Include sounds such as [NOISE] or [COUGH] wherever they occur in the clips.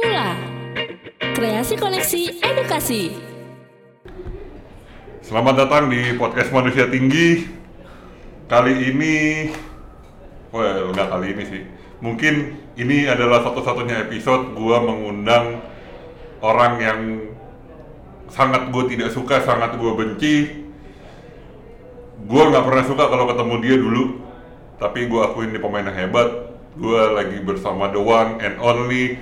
Mula Kreasi Koneksi Edukasi Selamat datang di podcast Manusia Tinggi. Kali ini, well nggak kali ini sih. Mungkin ini adalah satu-satunya episode gua mengundang orang yang sangat gue tidak suka, sangat gue benci. Gue nggak pernah suka kalau ketemu dia dulu, tapi gue akuin dia pemain yang hebat. Gue lagi bersama the one and only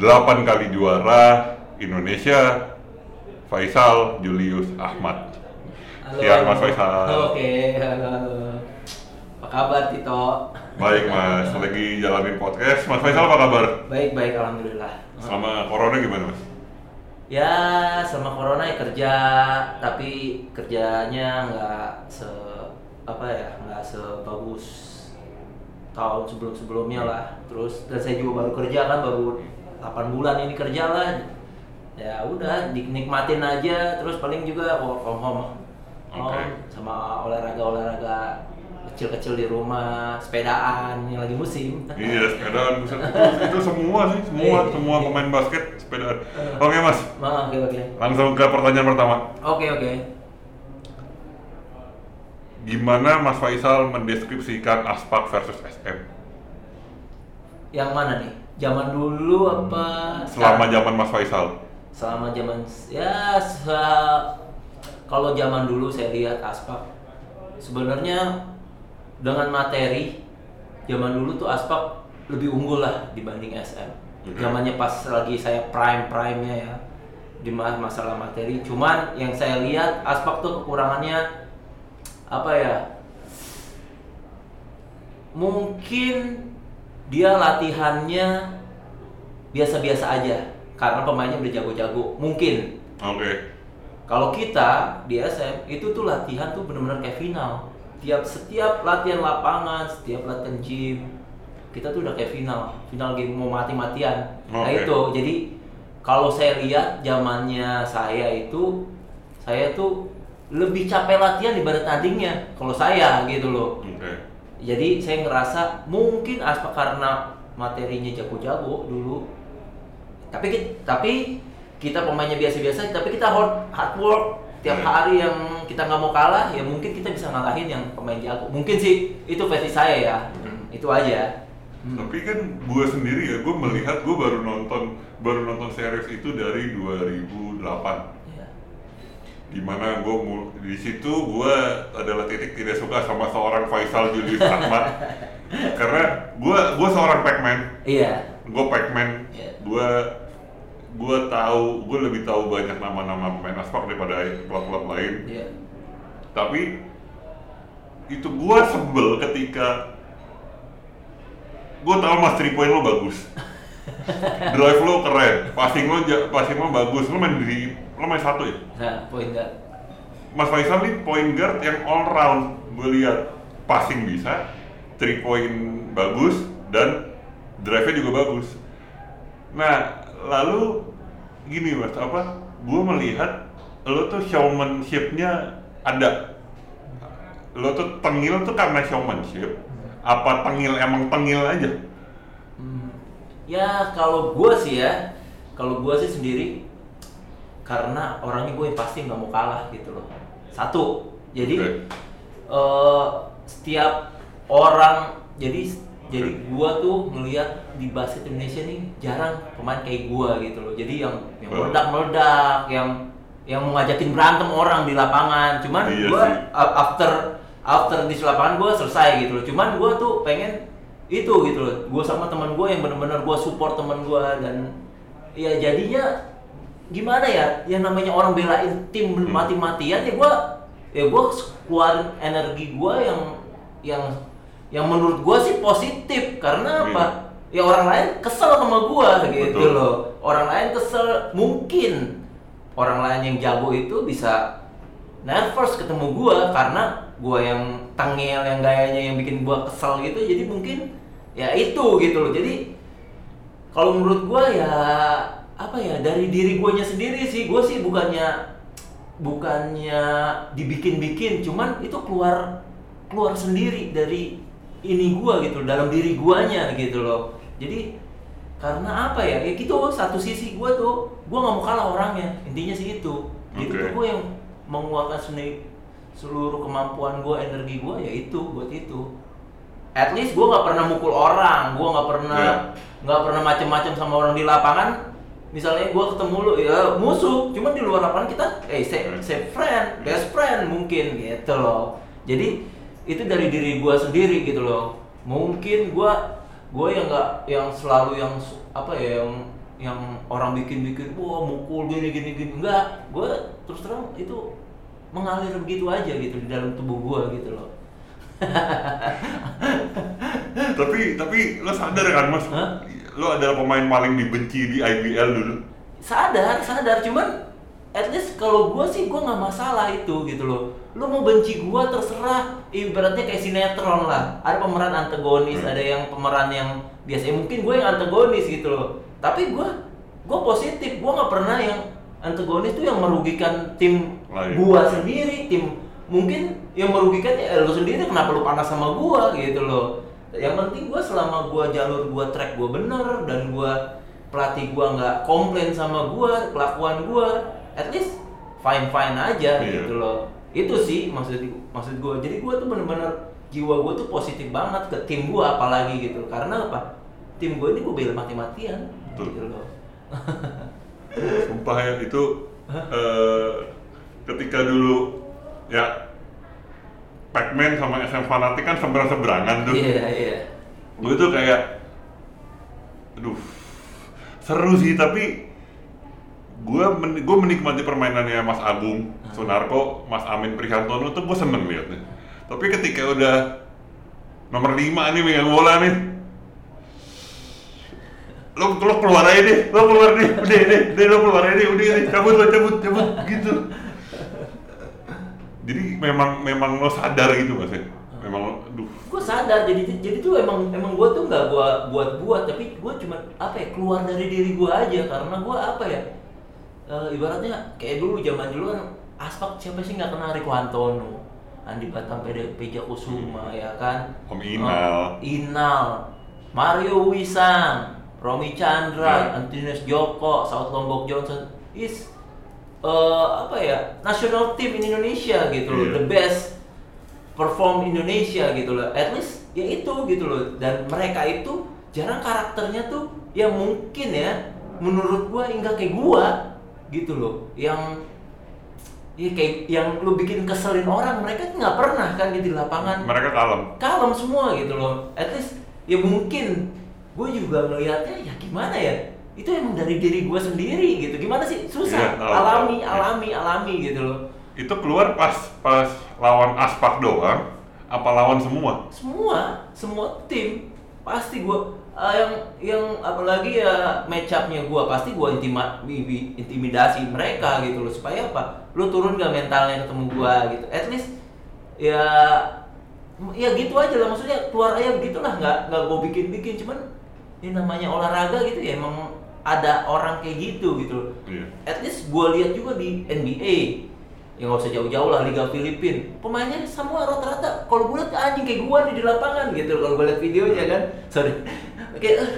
8 kali juara Indonesia Faisal Julius Ahmad. Siang, Mas Faisal. Oke, halo, halo. Apa kabar Tito? Baik Mas, lagi jalanin podcast. Mas Faisal apa kabar? Baik, baik, alhamdulillah. Selama corona gimana Mas? Ya, sama corona ya kerja, tapi kerjanya nggak se apa ya, nggak sebagus tahun sebelum-sebelumnya lah. Terus dan saya juga baru kerja kan, baru 8 bulan ini kerja lah. Ya udah, dinikmatin aja. Terus paling juga work from home. Oke. sama olahraga-olahraga kecil-kecil di rumah, sepedaan yang lagi musim. Iya, sepedaan [LAUGHS] itu, itu semua sih, semua Iya. semua pemain basket sepedaan. Oke Mas, Maaf, oke oke. langsung ke pertanyaan pertama. Oke oke. Gimana Mas Faisal mendeskripsikan Aspak versus SM? Yang mana nih? Zaman dulu apa? Selama zaman Mas Faisal. selama zaman ya se- kalau zaman dulu saya lihat aspak sebenarnya dengan materi zaman dulu tuh aspak lebih unggul lah dibanding SM. Zamannya pas lagi saya prime prime nya ya di ma- masalah materi. Cuman yang saya lihat aspak tuh kekurangannya apa ya? Mungkin dia latihannya biasa-biasa aja karena pemainnya udah jago-jago. Mungkin Oke. kalau kita di SM itu tuh latihan tuh benar-benar kayak final. Tiap setiap latihan lapangan, setiap latihan gym, kita tuh udah kayak final, final game mau mati-matian. Nah Oke. itu, jadi kalau saya lihat zamannya saya itu, saya tuh lebih capek latihan dibanding tandingnya. Kalau saya gitu loh. Oke. Jadi saya ngerasa mungkin aspa karena materinya jago-jago dulu. Tapi ki- tapi kita pemainnya biasa-biasa, tapi kita hard, hard work tiap Hmm. hari yang kita nggak mau kalah, ya mungkin kita bisa ngalahin yang pemain jago. Mungkin sih itu versi saya ya, Hmm. itu aja. Hmm. Tapi kan gue sendiri ya, gue melihat gue baru nonton baru nonton series itu dari 2008. Di mana gue di situ gue adalah titik tidak suka sama seorang Faisal Julius Ahmad [LAUGHS] karena gue gue seorang Pac-Man, Iya. gue Pac-Man, Iya. gue gue tahu gue lebih tahu banyak nama-nama pemain aspak daripada klub-klub lain. Iya. Tapi itu gue sebel ketika gue tahu mas three point lo bagus, [LAUGHS] drive lo keren, passing lo passing lo bagus, lo main di lo main satu ya. Nah, poin guard. Mas Faisal nih point guard yang all round, gue lihat passing bisa, three point bagus dan drive-nya juga bagus. Nah, lalu gini mas, apa? Gue melihat lo tuh showmanship-nya ada. Lo tuh tengil tuh karena showmanship. Apa tengil emang tengil aja? Ya kalau gue sih ya, kalau gue sih sendiri karena orangnya gue pasti nggak mau kalah gitu loh. Satu, jadi Oke. eh, setiap orang jadi jadi Oke. gue tuh ngelihat di basket Indonesia nih jarang pemain kayak gue gitu loh. Jadi yang yang Oh. meledak-meledak, yang yang mau ngajakin berantem orang di lapangan. Cuman Iya gue after after di lapangan gue selesai gitu loh. Cuman gue tuh pengen itu gitu loh. Gue sama teman gue yang bener-bener gue support teman gue dan ya jadinya gimana ya? Yang namanya orang belain tim Hmm. mati-matian ya gue ya gue keluarin energi gue yang yang yang menurut gue sih positif karena apa? Ya orang lain kesel sama gue gitu Betul. loh. Orang lain kesel mungkin orang lain yang jago itu bisa nervous ketemu gua karena gua yang tengil yang gayanya yang bikin gua kesel gitu jadi mungkin ya itu gitu loh. Jadi kalau menurut gua ya apa ya dari diri guanya sendiri sih gua sih bukannya bukannya dibikin-bikin cuman itu keluar keluar sendiri dari ini gua gitu dalam diri guanya gitu loh. Jadi karena apa ya ya gitu satu sisi gue tuh gue nggak mau kalah orangnya intinya sih itu. Tuh gue yang mengeluarkan seni seluruh kemampuan gue energi gue ya itu buat itu at least gue nggak pernah mukul orang gue nggak pernah Iya. nggak pernah macem-macem sama orang di lapangan. Misalnya gue ketemu lu ya musuh. Cuman di luar lapangan kita eh say, Hmm. say friend best friend mungkin gitu loh. Jadi itu dari diri gue sendiri gitu loh. Mungkin gue gue yang nggak yang selalu yang apa ya yang yang orang bikin-bikin wah mukul gini gini gini. Enggak gue terus terang itu mengalir begitu aja gitu di dalam tubuh gue gitu loh [LAUGHS] Tapi tapi lo sadar kan mas, Hah? lo adalah pemain paling dibenci di IBL dulu. sadar sadar. Cuman at least kalau gue sih gue nggak masalah itu gitu loh. Lu mau benci gue terserah. Ibaratnya kayak sinetron lah. Ada pemeran antagonis Hmm. ada yang pemeran yang biasa. Ya mungkin gue yang antagonis gitu loh. Tapi gue gue positif. Gue nggak pernah yang antagonis tuh yang merugikan tim gue sendiri tim. Mungkin yang merugikan ya lu sendiri kenapa lu panas sama gue gitu loh. Yang penting gue selama gue jalur gue track gue bener dan gue pelatih gue nggak komplain sama gue kelakuan gue at least fine fine aja Iya. gitu loh. Itu sih maksud maksud gue jadi gue tuh bener-bener jiwa gue tuh positif banget ke tim gue apalagi gitu. Karena apa? Tim gue ini gue bela mati-matian gitu loh. Sumpah ya itu eh, ketika dulu ya Pac-Man sama SM Fanatic kan seberang seberangan tuh. iya iya Gue tuh kayak, aduh, seru sih tapi gue men gue menikmati permainannya Mas Agung Sunarko, Mas Amin Prihantono tuh gue seneng liatnya. Tapi ketika udah nomor 5 nih megang bola nih, lo lo keluar aja deh, lo keluar deh, udah deh, deh lo keluar aja deh, udah deh, cabut lo cabut cabut gitu. Jadi memang memang lo sadar gitu mas ya, memang aduh gue sadar jadi jadi tuh emang emang gue tuh nggak gua buat buat tapi gue cuma apa ya keluar dari diri gue aja karena gue apa ya eh, ibaratnya kayak dulu zaman dulu kan aspak siapa sih nggak kenal Riko Antono? Andi Batam PD Peja Kusuma ya kan? Om Inal. Eh, Inal. Mario Wisang Romi Chandra Ya. Antinus Joko Saud Lombok Johnson. Is eh, apa ya national team in Indonesia gitu loh. Iya. the best perform Indonesia gitu loh. At least ya itu gitu loh. Dan mereka itu jarang karakternya tuh ya mungkin ya menurut gua enggak kayak gua gitu loh. Yang ya kayak yang lu bikin keselin orang mereka nggak pernah kan gitu di lapangan. Mereka kalem. kalem semua gitu loh. At least ya mungkin gue juga ngelihatnya ya gimana ya itu emang dari diri gue sendiri gitu. Gimana sih? Susah. Iya, tahu, alami tahu. alami alami gitu loh. Itu keluar pas pas lawan Aspak doang, apa lawan semua? semua semua tim pasti gue yang yang apalagi ya match up-nya gue pasti gue intima, intimidasi mereka gitu loh. Supaya apa? Lu turun gak mentalnya ketemu gue gitu. At least ya ya gitu aja lah. Maksudnya keluar aja begitulah. Nggak nggak gue bikin bikin cuman ini namanya olahraga gitu ya emang ada orang kayak gitu gitu loh. Iya. at least gue lihat juga di NBA yang nggak usah jauh-jauh lah Liga Filipin. Pemainnya semua rata-rata kalau gue lihat anjing kayak gue nih di lapangan gitu kalau gue lihat videonya kan. Sorry. Kayak "Eh,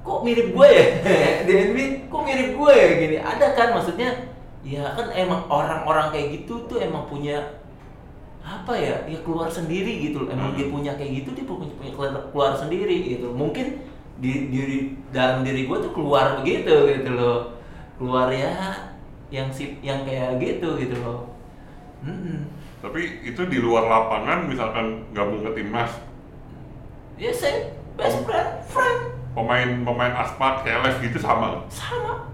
kok mirip gue ya? [LAUGHS] Di NBA kok mirip gue ya gini? Ada kan maksudnya? Ya kan emang orang-orang kayak gitu tuh emang punya apa ya? Ya keluar sendiri gitu loh. emang Hmm. dia punya kayak gitu dia punya, keluar sendiri gitu mungkin di diri dalam diri gue tuh keluar begitu gitu loh. Keluar ya yang sip yang kayak gitu gitu loh. Mm-mm. Tapi itu di luar lapangan misalkan gabung ke timnas, ya saya best friend friend. pemain pemain Aspak, CLS gitu sama. sama.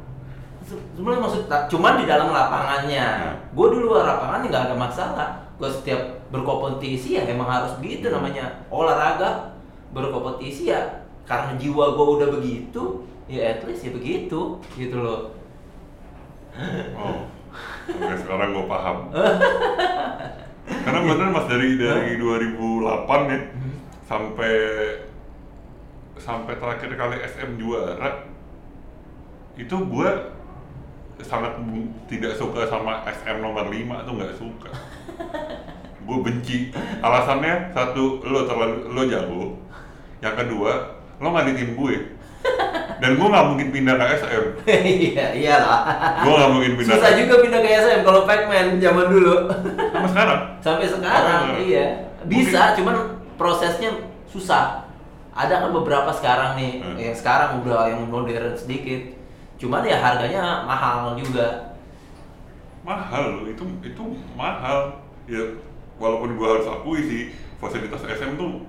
Se- sebenarnya maksud tak- cuman di dalam lapangannya. Hmm. gue di luar lapangan nggak ada masalah. Gue setiap berkompetisi ya emang harus begitu namanya olahraga. Berkompetisi ya karena jiwa gue udah begitu ya at least ya begitu gitu loh Oh, sampai sekarang gue paham. [LAUGHS] Karena bener mas dari dari 2008 ya sampai sampai terakhir kali SM juara itu gue sangat tidak suka sama SM nomor 5 tuh nggak suka. [LAUGHS] gue benci. Alasannya satu lo terlalu lo jago. Yang kedua lo nggak di tim gue. Dan gue nggak mungkin pindah ke SM iya iyalah. Gue nggak mungkin pindah susah ke juga pindah ke SM kalau Pac-Man zaman dulu. Sama sekarang? Sampai sekarang Oh, iya. Bisa cuman prosesnya susah. Ada kan beberapa sekarang nih Hmm. yang sekarang udah yang modern sedikit. Cuman ya harganya mahal juga. Mahal loh, itu itu mahal. Ya walaupun gue harus akui sih fasilitas SM tuh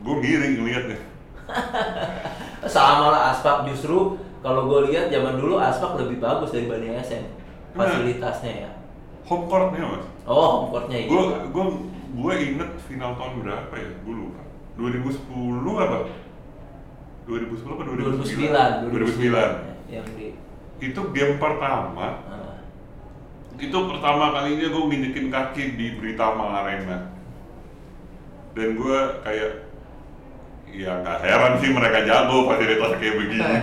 gue ngiri ngeliatnya [LAUGHS] sama lah aspak. Justru kalau gue lihat zaman dulu aspak lebih bagus dibanding SM fasilitasnya ya. Home courtnya mas? Oh home courtnya iya. Gue gue gue inget final tahun berapa ya? Gue lupa. 2010 apa? 2010 apa 2009 2009 yang di itu game pertama. Ah. itu pertama kalinya gue nginjekin kaki di Britama Arena dan gue kayak ya nggak heran sih mereka jago fasilitas kayak begini.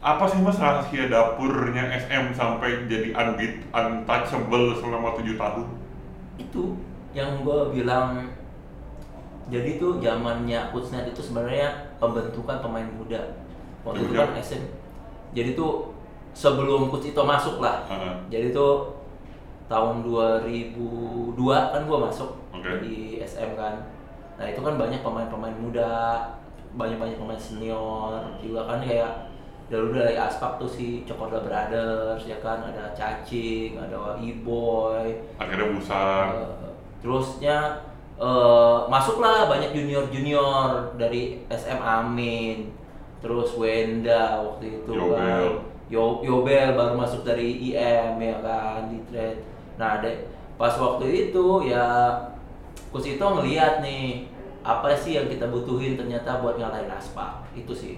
Apa sih mas rahasia dapurnya SM sampai jadi unbeat untouchable selama tujuh tahun? Itu yang gue bilang jadi tuh zamannya Kutsnet itu sebenarnya pembentukan pemain muda. Waktu itu kan SM jadi tuh sebelum Coach Ito masuk lah. Heeh. jadi tuh tahun 2002 kan gue masuk Oke. di SM kan nah itu kan banyak pemain-pemain muda banyak-banyak pemain senior juga kan kayak dulu dari aspak tuh si Cokorda Brothers ya kan? Ada Cacing ada Iboy akhirnya busan. Eh, terusnya eh, masuklah banyak junior junior dari SM Amin. Terus Wenda waktu itu Yobel. kan Yo, Yobel baru masuk dari IM ya kan? Di trade. Nah de, pas waktu itu ya Kus itu ngeliat nih apa sih yang kita butuhin ternyata buat ngalahin Aspak itu sih.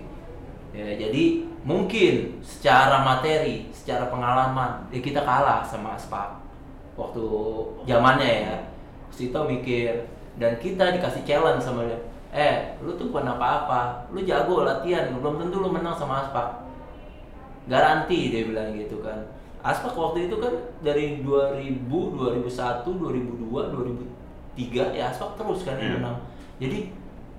Ya jadi mungkin secara materi secara pengalaman ya kita kalah sama Aspak waktu zamannya ya. Sito mikir dan kita dikasih challenge sama dia eh lu tuh bukan apa-apa lu jago latihan belum tentu lu menang sama Aspak garanti dia bilang gitu kan. Aspak waktu itu kan dari 2000 2001 2002 2003 ya Aspak terus kan yang Iya. menang jadi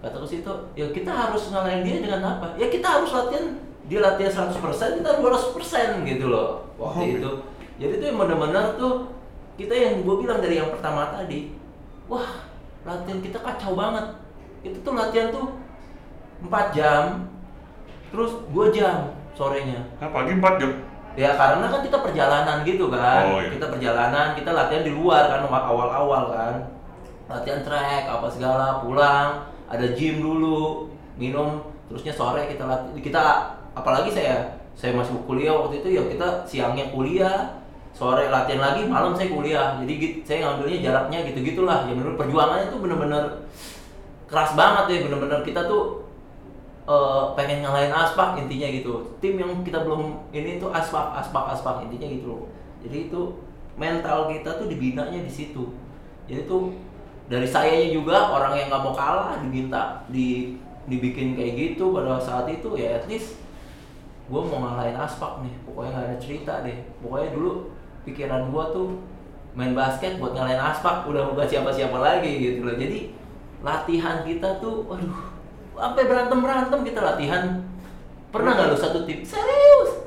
kata Sito ya kita harus ngalahin dia dengan apa? Ya kita harus latihan dia latihan 100% kita 200% gitu loh waktu Oh, itu. jadi tuh yang benar-benar tuh kita yang gue bilang dari yang pertama tadi wah latihan kita kacau banget. Itu tuh latihan tuh 4 jam terus 2 jam sorenya. Nah pagi 4 jam? Ya karena kan kita perjalanan gitu kan. Oh, iya. kita perjalanan kita latihan di luar kan awal-awal kan latihan track apa segala pulang ada gym dulu minum terusnya sore kita latih kita apalagi saya saya masih kuliah waktu itu ya kita siangnya kuliah sore latihan lagi malam saya kuliah. Jadi saya ngambilnya jaraknya gitu gitulah ya menurut perjuangannya tuh bener-bener keras banget ya bener-bener kita tuh eh, pengen ngalahin aspak intinya gitu. Tim yang kita belum ini tuh aspak aspak aspak intinya gitu loh. Jadi itu mental kita tuh dibinanya di situ. Jadi tuh dari sayanya juga orang yang nggak mau kalah diminta di dibikin kayak gitu pada saat itu ya at least gue mau ngalahin aspak nih. Pokoknya nggak ada cerita deh. Pokoknya dulu pikiran gue tuh main basket buat ngalahin aspak udah bukan siapa-siapa lagi gitu loh. Jadi latihan kita tuh waduh sampai berantem berantem kita latihan. Pernah nggak lo satu tim? Serius?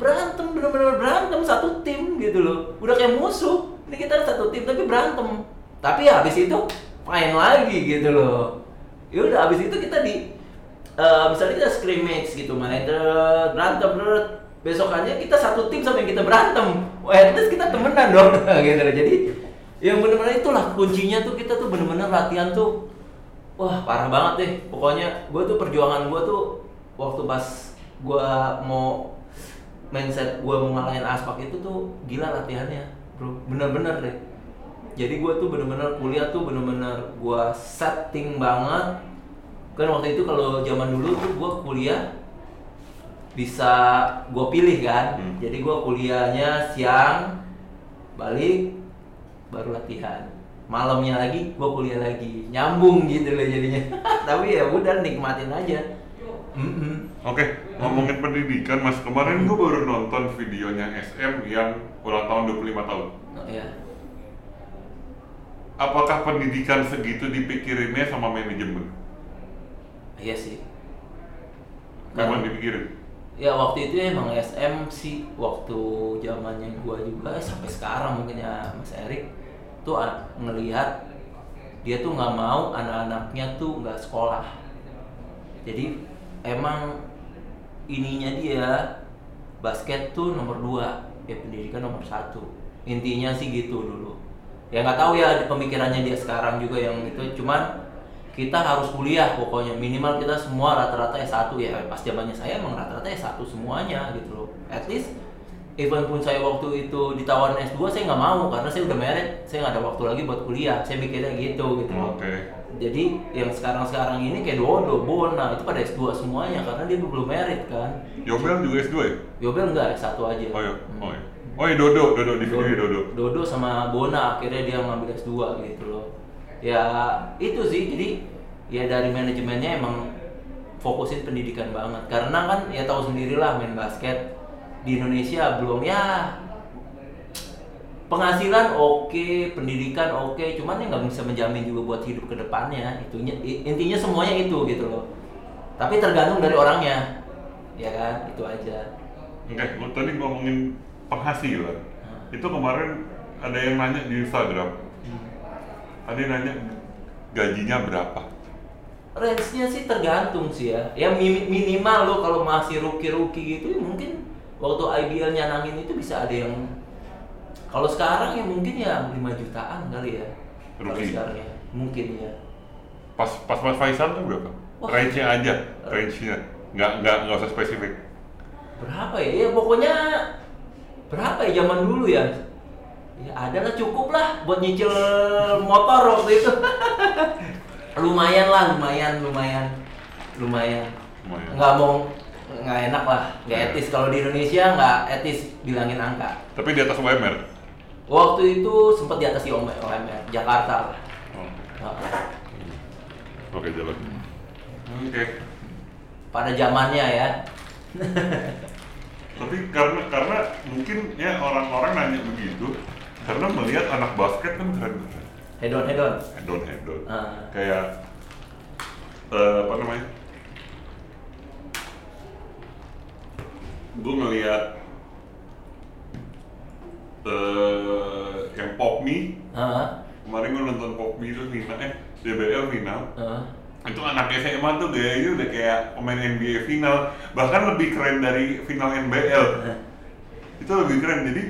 Berantem bener-bener berantem satu tim gitu loh. Udah kayak musuh ini kita satu tim tapi berantem tapi ya habis itu main lagi gitu loh. Ya udah habis itu kita di eh, misalnya kita scrimmage gitu main deret, berantem deret. besokannya kita satu tim sampai kita berantem. Wah at least kita temenan dong. [LAUGHS] Gitu loh. Jadi yang bener-bener itulah kuncinya tuh kita tuh bener-bener latihan tuh. Wah parah banget deh. Pokoknya gue tuh perjuangan gue tuh waktu pas gue mau mindset gue mau ngalahin aspak itu tuh gila latihannya bro. Bener-bener deh jadi gue tuh bener-bener kuliah tuh bener-bener gue setting banget. Kan waktu itu kalau zaman dulu tuh gue kuliah bisa gue pilih kan. Hmm. jadi gue kuliahnya siang balik baru latihan. Malamnya lagi gue kuliah lagi. Nyambung gitu loh jadinya. [LAUGHS] Tapi ya udah nikmatin aja. Mm-mm. Oke, ngomongin pendidikan mas, kemarin gue baru nonton videonya SM yang ulang tahun 25 tahun. Oh, ya apakah pendidikan segitu dipikirinnya sama manajemen? Iya sih. Kan- dipikirin. Ya waktu itu emang SM sih waktu zamannya gua juga sampai sekarang mungkin ya Mas Erik tuh ngelihat dia tuh nggak mau anak-anaknya tuh nggak sekolah. Jadi emang ininya dia basket tuh nomor dua ya pendidikan nomor satu intinya sih gitu dulu ya nggak tahu ya di pemikirannya dia sekarang juga yang itu cuman kita harus kuliah pokoknya minimal kita semua rata-rata S1 ya pas zamannya saya emang rata-rata S1 semuanya gitu loh at least even pun saya waktu itu ditawarin S2 saya nggak mau karena saya udah married saya nggak ada waktu lagi buat kuliah saya mikirnya gitu gitu loh Oke. jadi yang sekarang-sekarang ini kayak Dodo, Bona itu pada S2 semuanya karena dia belum merit kan. Yobel juga S2 ya? Yobel enggak, satu aja. Oh iya. Hmm. Oh iya. Oh iya Dodo, Dodo di Dodo. Dodo sama Bona akhirnya dia ngambil S2 gitu loh. Ya itu sih jadi ya dari manajemennya emang fokusin pendidikan banget karena kan ya tahu sendirilah main basket di Indonesia belum ya penghasilan oke, pendidikan oke, cuman ya nggak bisa menjamin juga buat hidup ke depannya. Itunya intinya semuanya itu gitu loh. Tapi tergantung dari orangnya. Ya kan, itu aja. Oke, lu tadi ngomongin penghasilan. Itu kemarin ada yang nanya di Instagram. Ada yang nanya gajinya berapa? range-nya sih tergantung sih ya. Ya mi- minimal lo kalau masih rookie-rookie gitu ya mungkin waktu IBL nyanangin itu bisa ada yang kalau sekarang ya mungkin ya 5 jutaan kali ya. Rookie. sekarang ya mungkin ya. Pas pas Mas Faisal tuh berapa? Wah. Range-nya aja, range-nya. Nggak nggak nggak usah spesifik. Berapa ya? Ya pokoknya berapa ya zaman dulu ya? Ya ada lah cukup lah buat nyicil motor waktu itu. [LAUGHS] lumayan lah, lumayan, lumayan, lumayan. Lumayan. Nggak mau nggak enak lah, nggak Iya. etis. Kalau di Indonesia nggak etis bilangin angka. Tapi di atas UMR. Waktu itu sempat di atas OMR Jakarta lah. Oh. Oke jalan. Oke. pada zamannya ya. [LAUGHS] Tapi karena karena mungkin ya orang-orang nanya begitu karena melihat anak basket kan. Head on, head on. Head on, head on. Ah. Kayak eh, apa namanya? Gue ngeliat eh yang Pop Me Ah, kemarin gue nonton Pop Me itu final eh DBL final ah. Itu anak SMA tuh gayanya udah kayak pemain NBA final. Bahkan lebih keren dari final NBL itu lebih keren. Jadi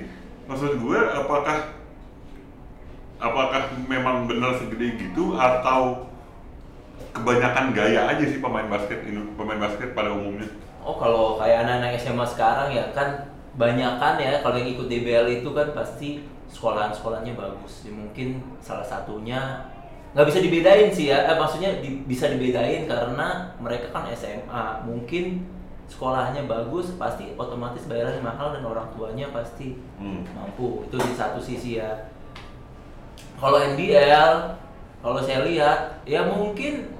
maksud gue apakah apakah memang benar segede gitu atau kebanyakan gaya aja sih pemain basket pemain basket pada umumnya? Oh kalau kayak anak-anak SMA sekarang ya kan banyakan ya kalau yang ikut DBL itu kan pasti sekolahan-sekolahnya bagus. Ya, mungkin salah satunya nggak bisa dibedain sih ya. Eh, maksudnya di- bisa dibedain karena mereka kan SMA. Mungkin sekolahnya bagus pasti otomatis bayarannya mahal dan orang tuanya pasti Hmm. mampu. Itu di satu sisi ya. Kalau NBL kalau saya lihat ya mungkin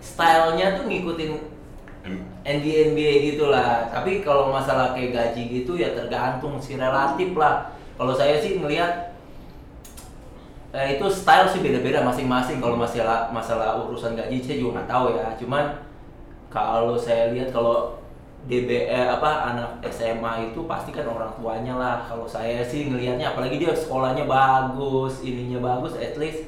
stylenya tuh ngikutin En- NBA NBA gitulah. Tapi kalau masalah kayak gaji gitu ya tergantung sih relatif lah. Kalau saya sih ngelihat eh, itu style sih beda-beda masing-masing. Kalau masalah masalah urusan gaji saya juga nggak tahu ya. Cuman kalau saya lihat kalau DB eh, apa anak SMA itu pasti kan orang tuanya lah. Kalau saya sih ngelihatnya apalagi dia sekolahnya bagus, ininya bagus, at least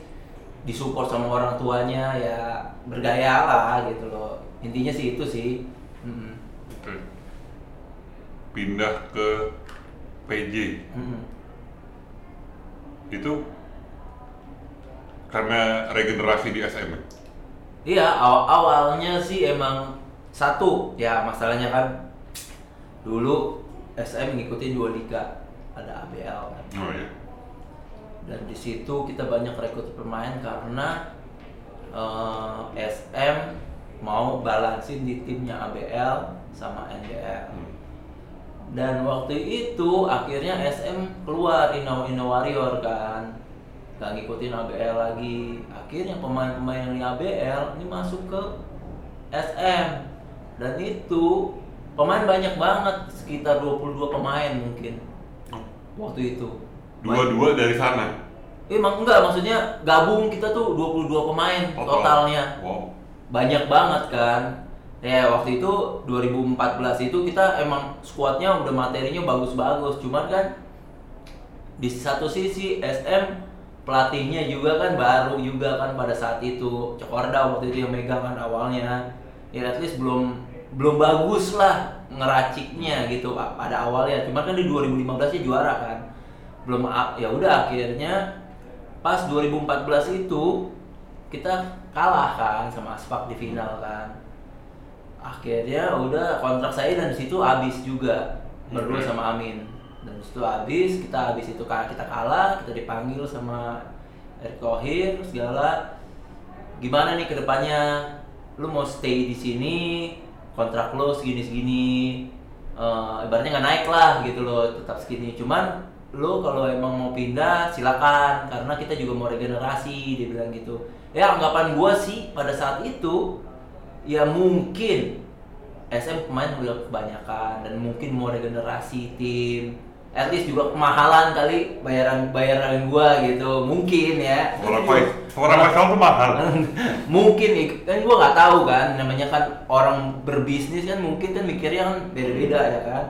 disupport sama orang tuanya ya bergaya lah gitu loh. Intinya sih itu sih. Mm-mm. Oke. pindah ke PJ Mm-mm. itu karena regenerasi di SM Iya, aw- awalnya sih emang satu ya masalahnya kan dulu SM ngikutin dua liga ada ABL kan. oh ya dan di situ kita banyak rekrut pemain karena eh, SM mau balansin di timnya ABL sama NBL Hmm. dan waktu itu akhirnya SM keluar Ino Ino Warrior kan gak ngikutin ABL lagi. Akhirnya pemain-pemain yang di ABL ini masuk ke SM dan itu pemain banyak banget sekitar 22 pemain mungkin. Waktu itu. Dua-dua dari sana? Emang enggak maksudnya gabung kita tuh 22 pemain Total. totalnya. Wow. banyak banget kan. Ya waktu itu 2014 itu kita emang skuadnya udah materinya bagus-bagus. Cuman kan di satu sisi SM pelatihnya juga kan baru juga kan pada saat itu. Cokorda waktu itu yang megang kan awalnya. Ya at least belum belum bagus lah ngeraciknya gitu pa- pada awalnya. Cuman kan di 2015 nya juara kan. Belum ya udah akhirnya pas 2014 itu kita kalah kan sama Aspak di final kan. Akhirnya udah kontrak saya dan situ habis juga. Berdua sama Amin dan situ habis kita habis itu kita kalah kita dipanggil sama Erick Thohir segala gimana nih ke depannya lu mau stay di sini kontrak lu segini segini Eh, ibaratnya nggak naik lah gitu loh tetap segini. Cuman lu kalau emang mau pindah silakan karena kita juga mau regenerasi dia bilang gitu. Ya anggapan gua sih pada saat itu ya mungkin SM pemain udah kebanyakan dan mungkin mau regenerasi tim at least juga kemahalan kali bayaran bayaran gua gitu. Mungkin ya. Orang orang tuh mahal. [LAUGHS] mungkin kan gua nggak tahu kan namanya kan orang berbisnis kan mungkin kan mikirnya kan beda-beda ya kan.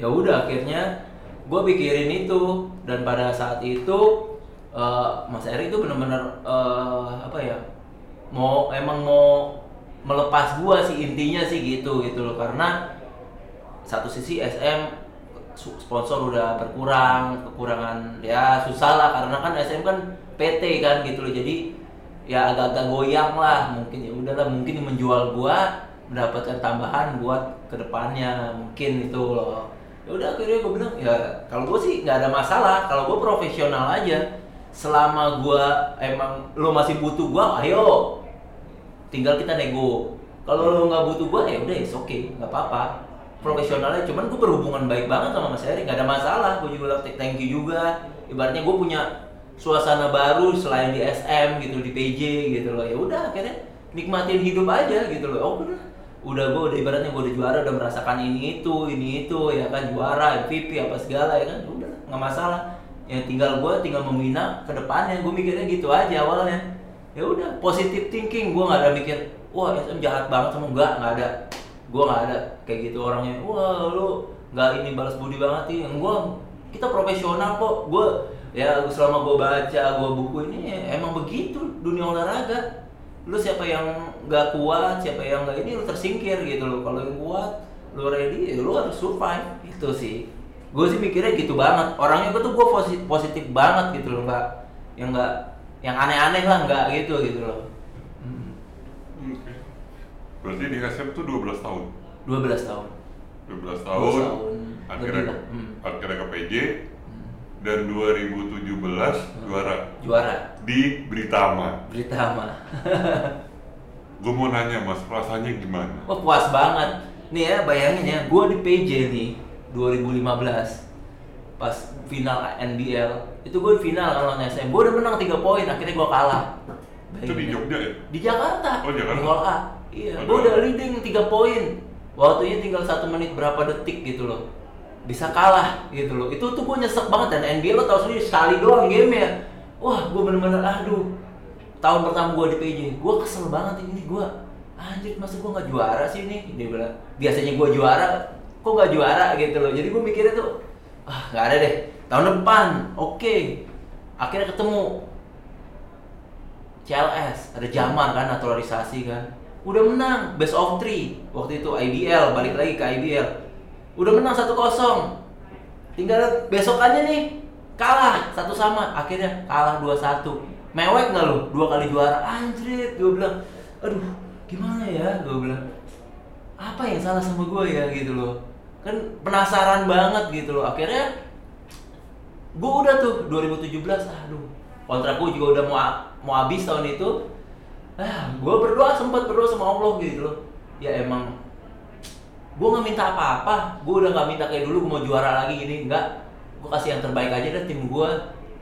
Ya udah akhirnya gue pikirin itu. Dan pada saat itu eh, Mas Erik itu benar-benar eh, apa ya mau emang mau melepas gua sih intinya sih gitu gitu loh. Karena satu sisi SM sponsor udah berkurang kekurangan ya susah lah karena kan SM kan PT kan gitu loh. Jadi ya agak-agak goyang lah mungkin. Ya udahlah mungkin menjual gua mendapatkan tambahan buat ke depannya mungkin itu loh. Ya udah akhirnya gue bilang ya kalau gue sih nggak ada masalah. Kalau gue profesional aja. Selama gua emang lo masih butuh gua ayo. Tinggal kita nego. Kalau lo nggak butuh gua ya udah oke okay. Nggak apa-apa profesionalnya cuman gue berhubungan baik banget sama Mas Eri nggak ada masalah gue juga thank you juga. Ibaratnya gue punya suasana baru selain di SM gitu di PJ gitu loh. Ya udah akhirnya nikmatin hidup aja gitu loh. Oh udah udah gue udah ibaratnya gue udah juara udah merasakan ini itu ini itu ya kan juara MVP apa segala ya kan. Udah nggak masalah. Yang tinggal gue tinggal membina ke depannya. Gue mikirnya gitu aja awalnya. Ya udah positive thinking. Gue nggak ada mikir wah SM jahat banget sama enggak nggak ada gue nggak ada. Kayak gitu orangnya wah lu nggak ini balas budi banget sih. Gue kita profesional kok. Gue ya selama gue baca gue buku ini ya, emang begitu dunia olahraga. Lu siapa yang nggak kuat siapa yang nggak ini lu tersingkir gitu loh. Kalau yang kuat lu ready ya lu harus survive. Itu sih. Gue sih mikirnya gitu banget. Orangnya gue tuh gue positif, positif banget gitu loh nggak yang nggak yang aneh-aneh lah nggak gitu gitu loh. Hmm. Berarti di SM tuh 12 tahun. 12 tahun 12 12 tahun. tahun. Akhirnya lah. Hmm. akhirnya ke PJ dan 2017 juara juara di Britama. Britama [LAUGHS] Gue mau nanya Mas, rasanya gimana? Wah puas banget. Nih ya bayangin ya, gue di PJ nih 2015 pas final NBL itu gue final lawan SM. Gue udah menang 3 poin, akhirnya gue kalah. Itu di Bayangin ya. Jogja ya? Di Jakarta. Oh, Jakarta. Di Hall A. Iya, gue udah leading 3 poin. Waktunya tinggal satu menit berapa detik gitu loh. Bisa kalah gitu loh. Itu tuh gue nyesek banget dan NBL lo tau sendiri sekali doang game ya. Wah, gue bener-bener aduh. Tahun pertama gue di PJ, gue kesel banget ini gue. Anjir, masa gue nggak juara sih ini? Dia bilang, biasanya gue juara, kok nggak juara gitu loh. Jadi gue mikirnya tuh, ah nggak ada deh. Tahun depan, oke. Akhirnya ketemu CLS, ada Jamar kan naturalisasi kan. Udah menang best of three waktu itu IBL balik lagi ke IBL. Udah menang 1-0. Tinggal besokannya nih kalah satu sama akhirnya kalah 2-1. Mewek nggak lu? Dua kali juara. Anjrit, gue bilang, aduh gimana ya? Gue bilang, apa yang salah sama gue ya gitu loh. Kan penasaran banget gitu loh. Akhirnya gue udah tuh 2017 aduh kontrak gue juga udah mau mau habis tahun itu ah gue berdoa sempat berdoa sama Allah gitu loh. Ya emang gue nggak minta apa-apa. Gue udah nggak minta kayak dulu gue mau juara lagi gini enggak gue kasih yang terbaik aja deh tim gue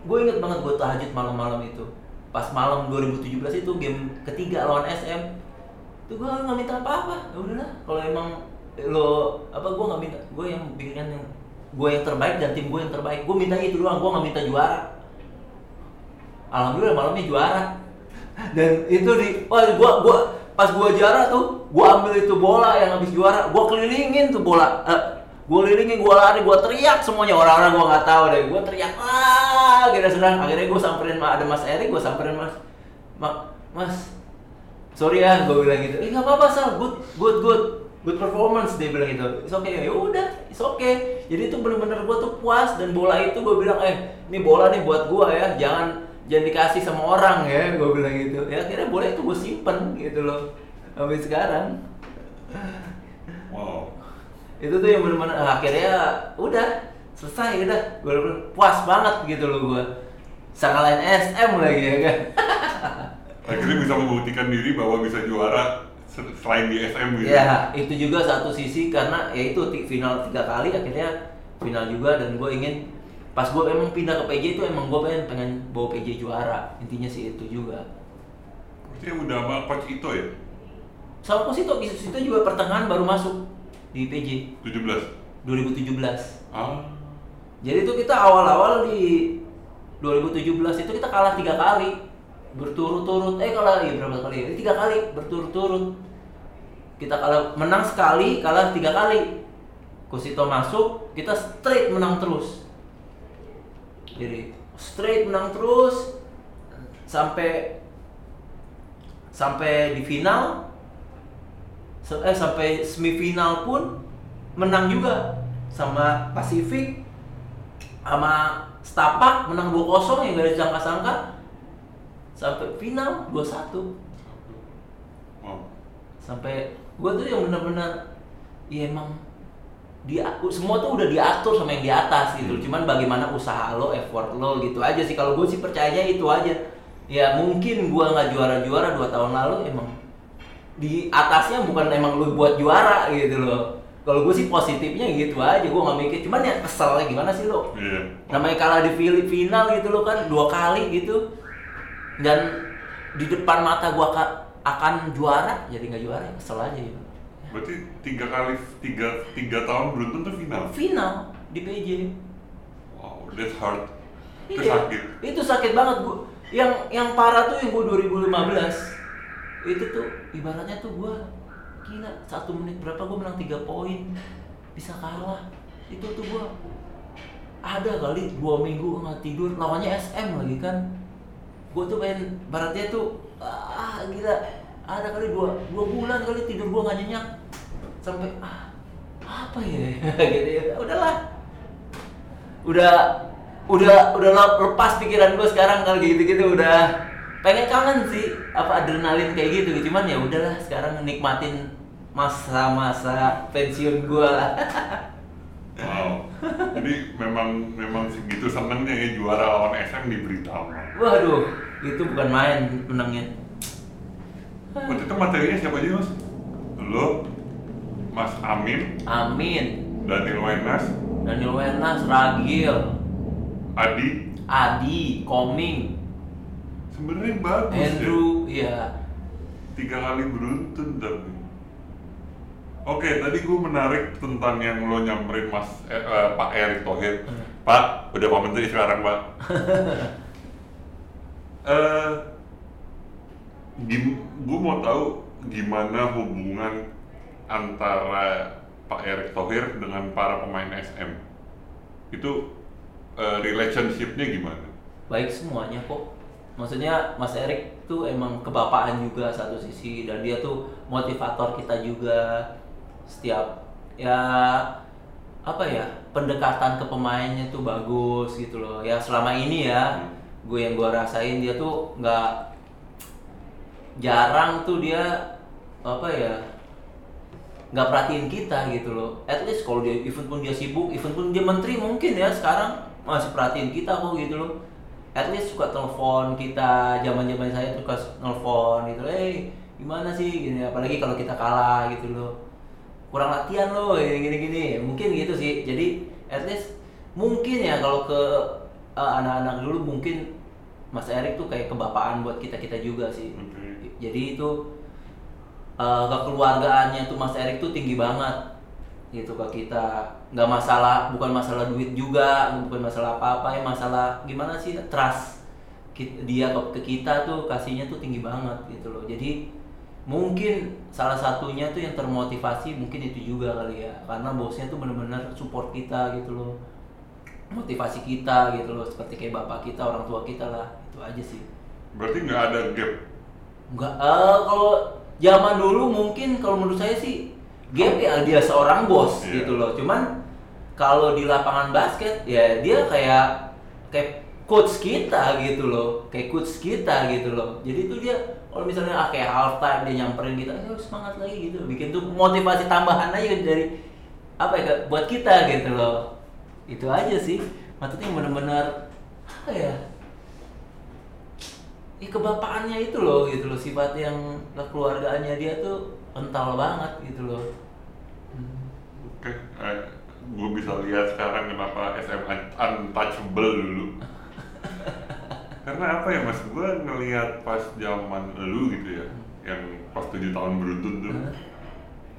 gue inget banget gue tahajud malam-malam itu. Pas malam 2017 itu game ketiga lawan SM itu gue nggak minta apa-apa. Ya udahlah kalau emang lo apa gue nggak minta. Gue yang bikin yang gue yang terbaik dan tim gue yang terbaik. Gue minta itu doang gue nggak minta juara. Alhamdulillah malamnya juara dan itu di wah gua gua pas gua juara tuh gua ambil itu bola yang habis juara. Gua kelilingin tuh bola Eh, gua kelilingin gua lari gua teriak semuanya. Orang-orang gua nggak tahu deh. Gua teriak ah kira senang. Akhirnya gua samperin ada mas Erik gua samperin mas. Ma- mas sorry ya gue bilang gitu. Eh nggak apa-apa sal. Good good good. Good performance dia bilang gitu. It's okay. Ya udah it's okay. Jadi itu bener-bener gue tuh puas dan bola itu gue bilang eh ini bola nih buat gue ya. Jangan jangan dikasih sama orang ya gue bilang gitu. Ya akhirnya bola itu gue simpen gitu loh sampai sekarang. Wow. itu tuh yang bener-bener ah, akhirnya udah selesai udah. Gue puas banget gitu loh gue Sangkalain SM lagi ya kan. [LAUGHS] Akhirnya bisa membuktikan diri bahwa bisa juara se- selain di SM gitu. Ya, itu juga satu sisi karena ya itu final tiga kali akhirnya final juga dan gue ingin pas gue emang pindah ke PJ itu emang gue pengen pengen bawa PJ juara. Intinya sih itu juga. Berarti udah sama coach Ito ya? sama Coach Sito Sito juga pertengahan baru masuk di PJ 17. 2017 Ah. jadi itu kita awal-awal di 2017 itu kita kalah tiga kali. Berturut-turut. Eh kalah iya berapa kali? Ya? tiga kali berturut-turut. Kita kalah menang sekali kalah tiga kali. Kusito masuk kita straight menang terus jadi straight menang terus sampai sampai di final eh sampai semifinal pun menang juga sama Pasifik sama Stapak menang 2-0 yang gak disangka-sangka sampai final 2-1 Wow. sampai gue tuh yang benar-benar ya emang dia semua tuh udah diatur sama yang di atas gitu. Cuman bagaimana usaha lo effort lo gitu aja sih. Kalau gue sih percayanya itu aja. Ya mungkin gue nggak juara-juara dua tahun lalu emang di atasnya bukan emang lu buat juara gitu loh. Kalau gue sih positifnya gitu aja gue nggak mikir. Cuman ya kesel gimana sih lo? Iya. namanya kalah di final gitu loh kan dua kali gitu. Dan di depan mata gua ka- akan juara jadi nggak juara ya kesel aja gitu Berarti tiga kali tiga tiga tahun beruntun tuh final. final di PJ Wow, that's hard. Itu Iya, sakit. itu sakit banget gua. Yang yang parah tuh yang gua 2015 itu tuh ibaratnya tuh gua gila satu menit berapa gua menang tiga poin. Bisa kalah. Itu tuh gua ada kali dua minggu nggak tidur. Lawannya SM lagi kan. Gua tuh pengen baratnya tuh ah gila. Ada kali dua dua bulan kali tidur gua nggak nyenyak sampai ah apa ya? [LAUGHS] Gitu ya. Udahlah. Udah udah udah lep- lepas pikiran gue sekarang kalau gitu gitu udah pengen kangen sih apa adrenalin kayak gitu. Cuman ya udahlah sekarang nikmatin masa-masa pensiun gue lah [LAUGHS] Wow. Jadi memang memang segitu senengnya ya juara lawan SM di Britama. waduh itu bukan main menangnya. Waktu itu materinya siapa aja mas? Lo, Mas Amin, Amin Daniel Wenas, Daniel Wenas Ragil Adi. Adi Koming Sebenarnya bagus ya. Andrew ya Tiga kali beruntun tapi. Oke, tadi gue menarik tentang yang lo nyamperin Mas eh, eh, Pak Erick Thohir. Hmm. Pak, udah Pak Menteri sekarang Pak. [LAUGHS] Eh, gim, gue mau tahu gimana hubungan antara Pak Erick Thohir dengan para pemain SM. Itu eh, relationship-nya gimana? baik semuanya kok maksudnya Mas Erik tuh emang kebapaan juga satu sisi dan dia tuh motivator kita juga setiap ya apa ya pendekatan ke pemainnya tuh bagus gitu loh ya selama ini ya gue yang gue rasain dia tuh nggak jarang tuh dia apa ya nggak perhatiin kita gitu loh. At least kalau dia event pun dia sibuk event pun dia menteri mungkin ya sekarang masih perhatiin kita kok gitu loh. At least suka telepon kita zaman zaman saya tuh suka nelfon gitu eh gimana sih? Gini apalagi kalau kita kalah gitu loh. Kurang latihan loh gini gini gini mungkin gitu sih. Jadi at least mungkin ya kalau ke eh, anak-anak dulu mungkin Mas Erik tuh kayak kebapaan buat kita kita juga sih. Oke. jadi itu eh, kekeluargaannya tuh Mas Erik tuh tinggi banget. Gitu ke kita nggak masalah bukan masalah duit juga bukan masalah apa-apa ya masalah gimana sih trust dia ke, ke kita tuh kasihnya tuh tinggi banget gitu loh. Jadi mungkin salah satunya tuh yang termotivasi mungkin itu juga kali ya. Karena bosnya tuh bener-bener support kita gitu loh. Motivasi kita gitu loh. Seperti kayak bapak kita orang tua kita lah. Itu aja sih. Berarti nggak ada gap. Enggak, eh kalau zaman dulu mungkin kalau menurut saya sih Gap ya dia seorang bos Iya. gitu loh. Cuman kalau di lapangan basket ya dia kayak kayak coach kita gitu loh, kayak coach kita gitu loh. Jadi itu dia kalau misalnya ah, kayak half time dia nyamperin kita, ayo semangat lagi gitu. Bikin tuh motivasi tambahan aja dari apa ya buat kita gitu loh. Itu aja sih. Maksudnya bener-bener apa ya? Ya kebapaannya itu loh gitu loh sifat yang kekeluargaannya dia tuh kental banget gitu loh. Oke, gue bisa lihat sekarang kenapa SM un- untouchable dulu. [LAUGHS] Karena apa ya mas, gue ngelihat pas zaman lu gitu ya, yang pas tujuh tahun beruntun tuh,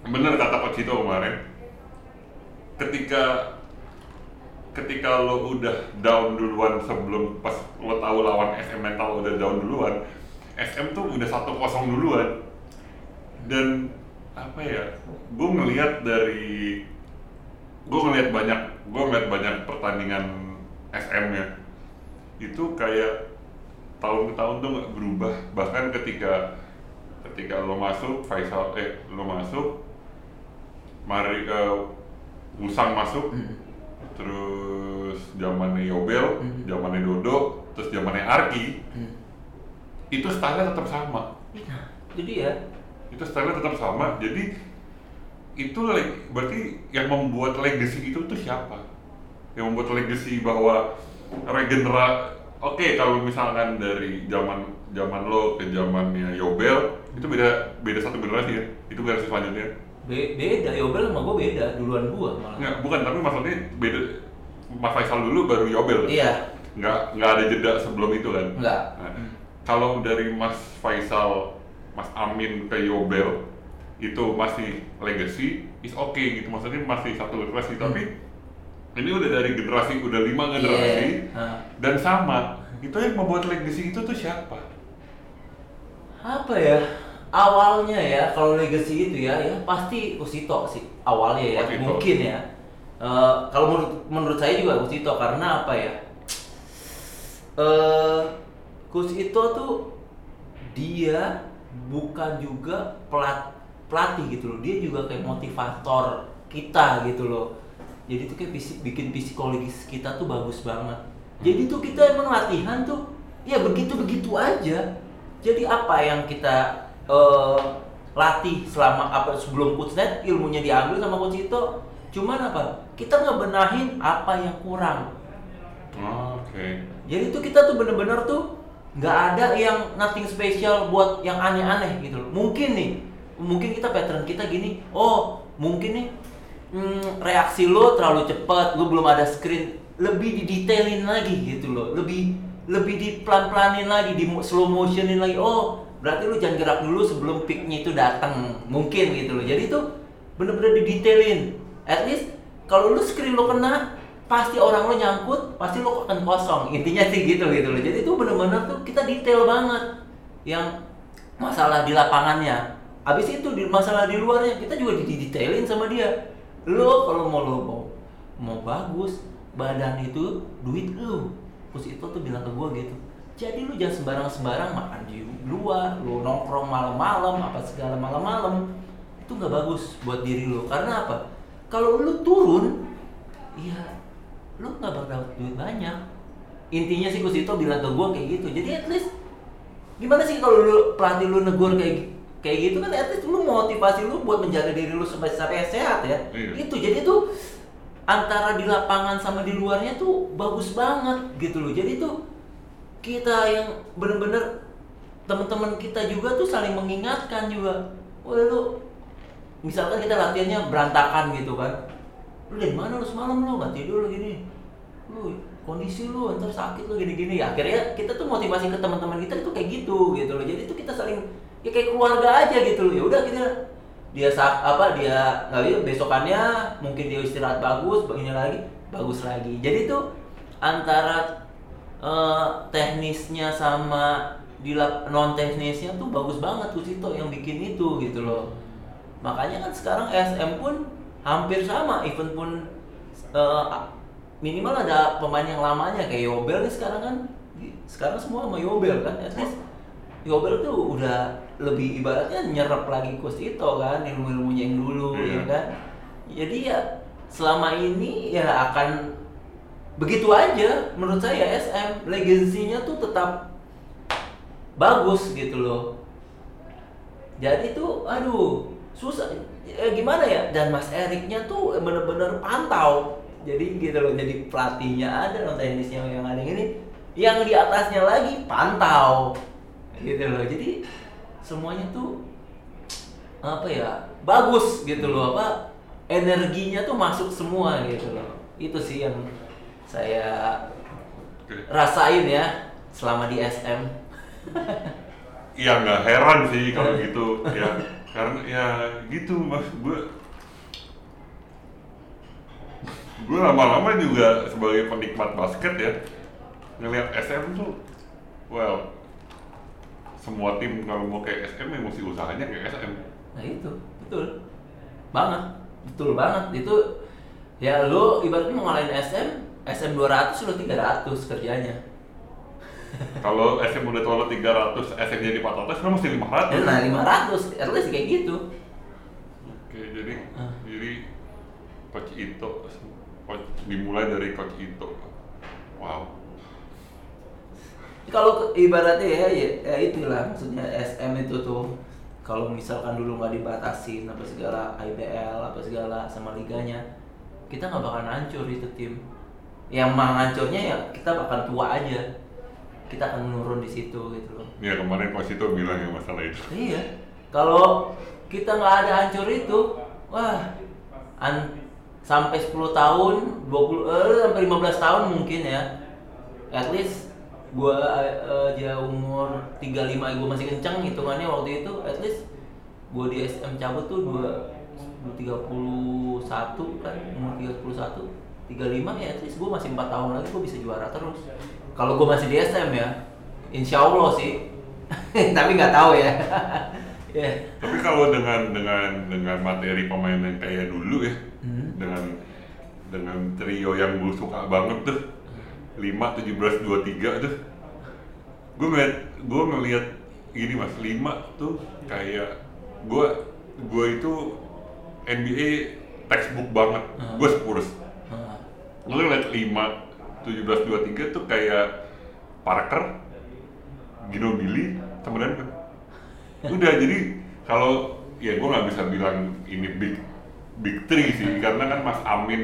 bener kata Coach Cito kemarin, ketika ketika lo udah down duluan sebelum pas lo tahu lawan SM mental udah down duluan, SM tuh udah satu kosong duluan. Dan apa ya gue ngelihat dari gue ngelihat banyak gue ngelihat banyak pertandingan SM nya itu kayak tahun ke tahun tuh nggak berubah. Bahkan ketika ketika lo masuk Faisal eh lo masuk Mari eh, Wusang masuk Hmm. Terus zamannya Yobel Hmm. zamannya Dodo terus zamannya Arki Hmm. itu stylenya tetap sama. Nah, jadi ya? Itu stylenya tetap sama. Jadi itu berarti yang membuat legacy itu tuh siapa? Yang membuat legacy bahwa regenera oke kalau misalkan dari zaman zaman lo ke zamannya Yobel itu beda beda satu generasi ya. Itu generasi selanjutnya be- beda Yobel sama gue beda duluan gua malah. Nggak bukan tapi maksudnya beda. Mas Faisal dulu baru Yobel. Iya. Nggak nggak ada jeda sebelum itu kan? Enggak Nah, kalau dari Mas Faisal, Mas Amin ke Yobel itu masih legacy, is oke gitu. Maksudnya masih satu generasi, tapi ini udah dari generasi, udah lima generasi. Iya. Nah, dan sama. Itu yang membuat legacy itu tuh siapa? apa ya awalnya ya kalau legacy itu ya ya pasti Kusito sih awalnya ya Kusito. mungkin ya. Eh, kalau menurut menurut saya juga Kusito karena apa ya? Eh Kusito tuh dia bukan juga pelat pelatih gitu loh. Dia juga kayak motivator kita gitu loh. Jadi tuh kayak bikin psikologis kita tuh bagus banget. Jadi tuh kita emang latihan tuh ya begitu begitu aja. Jadi apa yang kita eh, latih selama apa sebelum coach net ilmunya diambil sama coach itu cuman apa kita ngebenahin apa yang kurang Oh, Oke. jadi tuh kita tuh bener-bener tuh nggak ada yang nothing special buat yang aneh-aneh gitu loh. Mungkin nih, mungkin kita pattern kita gini, oh mungkin nih hmm, reaksi lo terlalu cepat, lo belum ada screen, lebih didetailin lagi gitu loh, lebih lebih dipelan-pelanin lagi, di slow motionin lagi. Oh berarti lo jangan gerak dulu sebelum peaknya itu datang, mungkin gitu loh. Jadi tuh bener-bener didetailin. At least kalau lu screen lo kena, pasti orang lo nyangkut, pasti lo akan kosong. Intinya sih gitu gitu loh. Jadi itu bener-bener tuh kita detail banget yang masalah di lapangannya. Habis itu di masalah di luarnya kita juga didetailin sama dia. Lo kalau mau lo mau mau bagus, badan itu duit lo. Terus itu tuh bilang ke gua gitu. Jadi lu jangan sembarang-sembarang makan di luar, lu nongkrong malam-malam apa segala malam-malam. Itu nggak bagus buat diri lo. Karena apa? Kalau lu turun, iya lu nggak bakal dapat duit banyak intinya sih Kusito bilang ke gue kayak gitu jadi at least gimana sih kalau lu pelatih lu negur kayak kayak gitu kan at least lu motivasi lu buat menjaga diri lu sampai sehat ya Iya. itu jadi tuh antara di lapangan sama di luarnya tuh bagus banget gitu loh jadi tuh kita yang bener-bener teman-teman kita juga tuh saling mengingatkan juga. Wah lu misalkan kita latihannya berantakan gitu kan. Lu dari mana? Lu semalam lu nggak tidur lu gini lu kondisi lu ntar sakit lu gini-gini. Ya akhirnya kita tuh motivasi ke teman-teman kita itu kayak gitu gitu loh. Jadi itu kita saling ya kayak keluarga aja gitu loh. Ya udah kita dia sak apa dia nggak bisa besokannya mungkin dia istirahat bagus begini lagi bagus lagi. Jadi tuh antara eh, teknisnya sama non teknisnya tuh bagus banget Kusito yang bikin itu gitu loh. Makanya kan sekarang SM pun hampir sama event pun eh, minimal ada pemain yang lamanya kayak Yobel nih sekarang kan. Sekarang semua sama Yobel kan at least Yobel tuh udah lebih ibaratnya nyerap lagi Kusito kan ilmu-ilmunya yang dulu Iya. ya kan. Jadi ya selama ini ya akan begitu aja menurut saya SM legasinya tuh tetap bagus gitu loh. Jadi tuh aduh susah. Eh, gimana ya? Dan Mas Eriknya tuh bener-bener pantau. Jadi gitu loh jadi pelatihnya ada non teknisnya yang ada ini yang di atasnya lagi pantau. Gitu loh. Jadi semuanya tuh apa ya bagus gitu loh. Apa energinya tuh masuk semua gitu loh. Itu sih yang saya rasain ya selama di SM ya nggak heran sih kalau gitu. Ya karena ya gitu mas. Gue gue lama-lama juga sebagai penikmat basket ya ngelihat SM tuh well semua tim kalau mau kayak SM ya mesti usahanya kayak SM Nah itu, betul. Banget, betul banget. Itu ya lo ibaratnya mau ngalahin SM, SM 200 lo 300 kerjanya. kalau SM udah tolong 300 SM jadi 400 kan mesti 500 Nah 500, at least kayak gitu. oke jadi Ah. jadi coach Ito coach, dimulai dari coach Ito wow Kalau ibaratnya ya, ya, ya itulah maksudnya SM itu tuh kalau misalkan dulu nggak dibatasin apa segala IBL apa segala sama liganya kita nggak bakal hancur itu tim yang mah hancurnya ya kita bakal tua aja kita akan menurun di situ gitu loh ya kemarin coach Ito bilang yang masalah itu Iya. Kalau kita nggak ada hancur itu, wah, an sampai 10 tahun, 20 eh, sampai 15 tahun mungkin ya. At least gua eh, aja umur 35 gua masih kencang hitungannya waktu itu at least gua di SM cabut tuh dua 31 kan umur 31 35 ya at least gua masih 4 tahun lagi gua bisa juara terus kalau gua masih di SM ya insya Allah sih [LAUGHS] tapi nggak tahu ya [LAUGHS] ya Tapi kalau dengan dengan dengan materi pemain yang kayak dulu ya, Hmm. dengan dengan trio yang gue suka banget tuh, 5, 17, 23 tuh, gue ngeliat gue ngeliat gini mas, 5 tuh kayak gue gue itu NBA textbook banget, Hmm. gue Spurs. Gue ngeliat 5, 17, 23 tuh kayak Parker, Ginobili, sama Duncan. Udah jadi kalau ya gue nggak bisa bilang ini big big three sih karena kan Mas Amin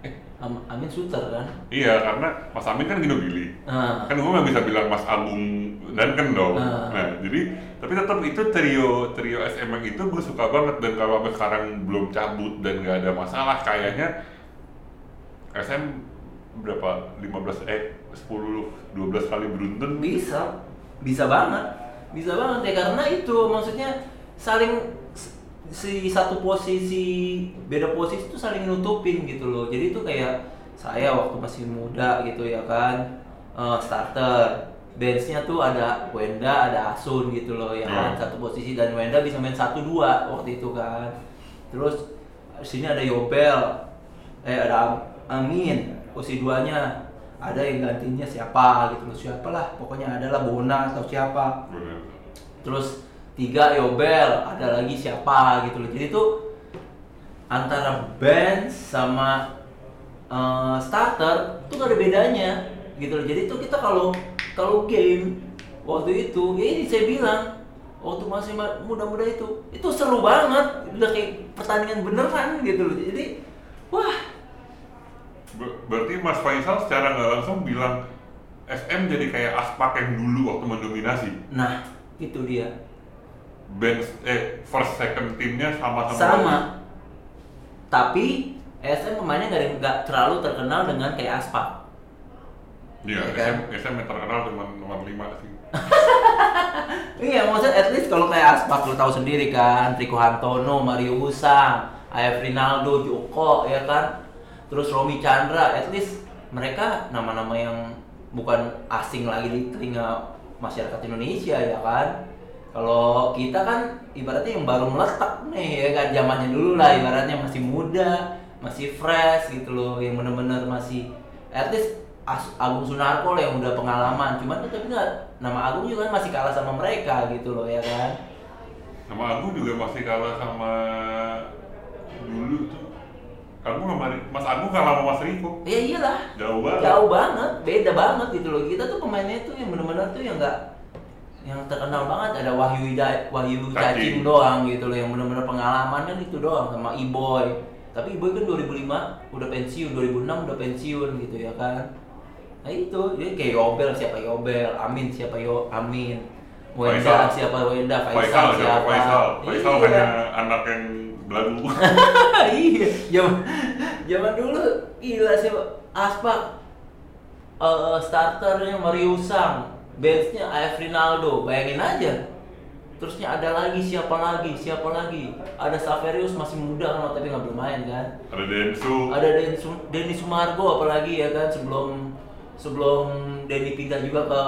eh Am- Amin shooter kan iya karena Mas Amin kan Ginobili Ah. kan gue nggak bisa bilang Mas Agung Duncan dong Ah. nah jadi tapi tetap itu trio trio SM yang itu gue suka banget dan kalau sampai sekarang belum cabut dan nggak ada masalah kayaknya SM berapa? 15 eh 10 12 kali beruntun? Bisa. Bisa banget. Bisa banget ya karena itu maksudnya saling si satu posisi beda posisi itu saling nutupin gitu loh. Jadi itu kayak saya waktu masih muda gitu ya kan eh, starter benchnya tuh ada Wenda ada Asun gitu loh ya kan Hmm. satu posisi dan Wenda bisa main satu dua waktu itu kan. Terus sini ada Yobel eh ada Amin posisi duanya. Ada yang gantinya siapa gitu loh siapa lah pokoknya adalah Bona atau siapa. Bener. terus tiga Yobel ada lagi siapa gitu loh. Jadi tuh antara bench sama eh, starter tuh gak ada bedanya gitu loh. Jadi tuh kita kalau kalau game waktu itu ya ini saya bilang waktu masih ma- muda-muda itu itu seru banget. Udah kayak pertandingan beneran gitu loh. Jadi wah Ber- berarti Mas Faisal secara nggak langsung bilang SM jadi kayak aspak yang dulu waktu mendominasi nah itu dia bench eh first second timnya sama-sama sama tapi SM pemainnya nggak nggak terlalu terkenal dengan kayak Aspak Iya, Iya kan? SM, SM yang terkenal cuma nomor 5 sih. [LAUGHS] Iya, maksudnya at least kalau kayak Aspak lu tahu sendiri kan, Rico Hantono, Mario Usang, AF Rinaldo, Joko ya kan. Terus Romi Chandra, at least mereka nama-nama yang bukan asing lagi di telinga masyarakat Indonesia ya kan? Kalau kita kan ibaratnya yang baru meletak nih ya kan? Zamannya dulu lah ibaratnya masih muda masih fresh gitu loh yang bener-bener masih at least As- Agung Sunarko lah yang udah pengalaman. Cuman kan tapi nggak nama Agung juga kan masih kalah sama mereka gitu loh ya kan? Sama Agung juga masih kalah sama dulu tuh. Agung sama Mas Agung kalah sama Mas Riko. ya iyalah Jauh banget. jauh banget beda banget gitu loh kita tuh pemainnya tuh yang bener-bener tuh yang nggak yang terkenal banget ada Wahyu Ida, Wahyu Cacing. Doang gitu loh yang bener-bener pengalaman kan itu doang sama Iboy tapi Iboy kan 2005 udah pensiun 2006 udah pensiun gitu ya kan nah itu dia kayak Yobel siapa Yobel Amin siapa Yo Amin Wenda Faisal. siapa Wenda Faisal, Faisal, siapa siapa Faisal? Faisal Iya. hanya anak yang belagu. [LAUGHS] iya zaman zaman dulu gila sih Aspak eh starternya Mario Sang benchnya AF Rinaldo bayangin aja. Terusnya ada lagi siapa lagi siapa lagi? Ada Saverius masih muda kan tapi nggak bermain kan? Ada Densu. ada Densu, Denny Sumargo apalagi ya kan sebelum sebelum Denny pindah juga ke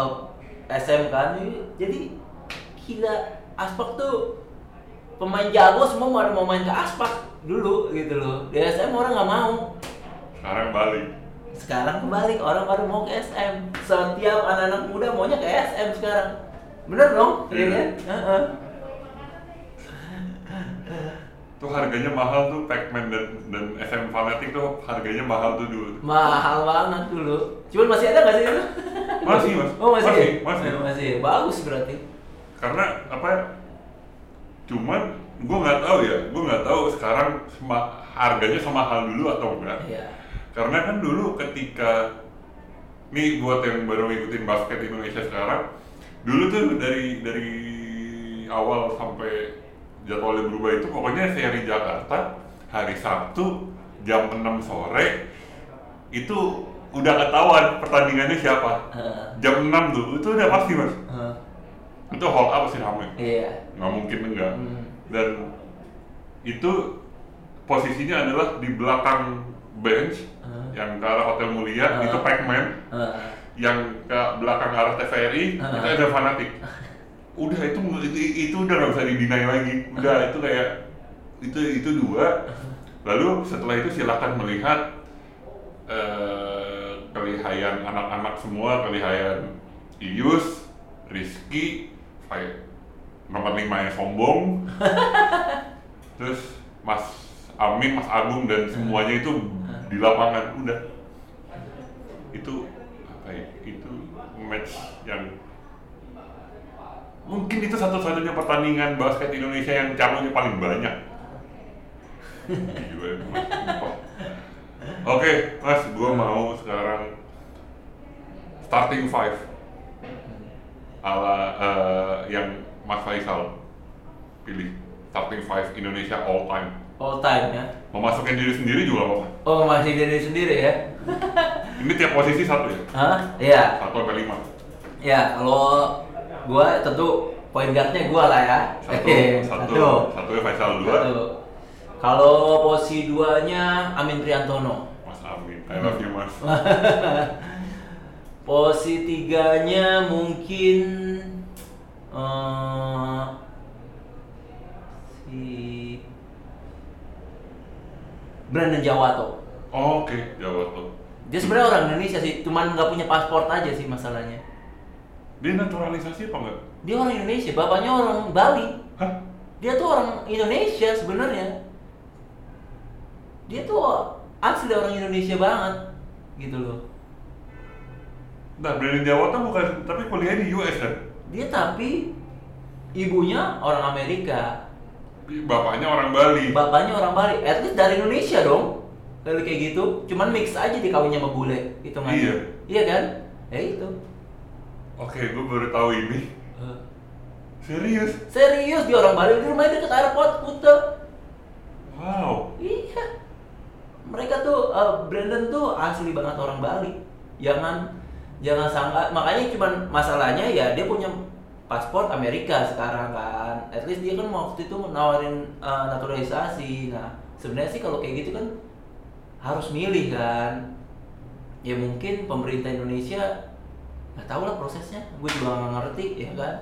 SM kan. Jadi gila Aspak tuh pemain jago semua mau ada mau main ke Aspak dulu gitu loh di SM orang nggak mau Sekarang balik. sekarang kebalik orang baru mau ke SM setiap anak-anak muda maunya ke SM sekarang bener dong Iya. iya kan Heeh. Tuh harganya mahal tuh Pac-Man dan dan SM Fanatic tuh harganya mahal tuh dulu. mahal banget dulu cuman masih ada nggak sih itu Masih, Mas. oh masih Masih, ya? masih. Masih bagus berarti Karena apa? Cuman gue nggak tahu ya, gue nggak tahu sekarang sema- harganya semahal dulu atau enggak. Iya. Karena kan dulu ketika nih buat yang baru ngikutin basket Indonesia sekarang, dulu tuh dari dari awal sampai jadwalnya berubah itu pokoknya seri Jakarta hari Sabtu jam 6 sore itu udah ketahuan pertandingannya siapa. Jam 6 tuh itu udah pasti mas. Itu hold up pasti rame. iya Nggak mungkin enggak. Hmm. Dan itu posisinya adalah di belakang bench Hmm. yang ke arah Hotel Mulia Hmm. itu Pac-Man Heeh. yang ke belakang arah TVRI Hmm. itu ada fanatik udah itu itu, itu udah nggak bisa didinai lagi udah itu kayak itu itu dua lalu setelah itu silakan melihat eh, kelihayan anak-anak semua kelihayan Ius Rizky Fai- nomor lima yang sombong. [LAUGHS] Terus Mas Amin Mas Agung dan semuanya itu di lapangan. Udah. Itu apa ya? Itu match yang mungkin itu satu-satunya pertandingan basket Indonesia yang calonnya paling banyak. Gila, Mas. Oke, Mas, gua mau sekarang starting five. Ala eh, yang Mas Faisal pilih starting five Indonesia all time. all time ya Mau masukin diri sendiri juga apa? oh masih dari sendiri ya [LAUGHS] Ini tiap posisi satu ya? Hah? Iya, Satu sampai lima. ya kalau gua tentu point guardnya gua lah ya. Satu, Eh, [LAUGHS] satu, satu, Faisal dua. Satu. Kalau posisi duanya Amin Priantono. Mas Amin, I love you Mas. [LAUGHS] Posisi tiganya mungkin eh, si Brandon Jawato. Oke, jawab tuh. Dia sebenarnya orang Indonesia sih, cuman nggak punya paspor aja sih masalahnya. Dia naturalisasi apa enggak? Dia orang Indonesia, bapaknya orang Bali. Hah? Dia tuh orang Indonesia sebenarnya. Dia tuh asli orang Indonesia banget, gitu loh. Nah, Brandon Jawa tuh bukan, tapi kuliah di US kan? Dia tapi ibunya orang Amerika, Bapaknya orang Bali. bapaknya orang Bali. At least dari Indonesia dong. Kalau kayak gitu, cuman mix aja dikawinnya sama bule, itu Iya. Iya kan? Ya itu. Oke, gue baru tahu ini. Serius? Serius dia orang Bali, di rumahnya deket airport Kuta. Wow. Iya. Mereka tuh eh, Brandon tuh asli banget orang Bali. Jangan jangan sangka makanya cuman masalahnya ya dia punya paspor Amerika sekarang kan. At least dia kan waktu itu nawarin eh, naturalisasi. Nah, sebenarnya sih kalau kayak gitu kan harus milih kan. Ya mungkin pemerintah Indonesia nggak tahu lah prosesnya gue juga nggak ngerti ya kan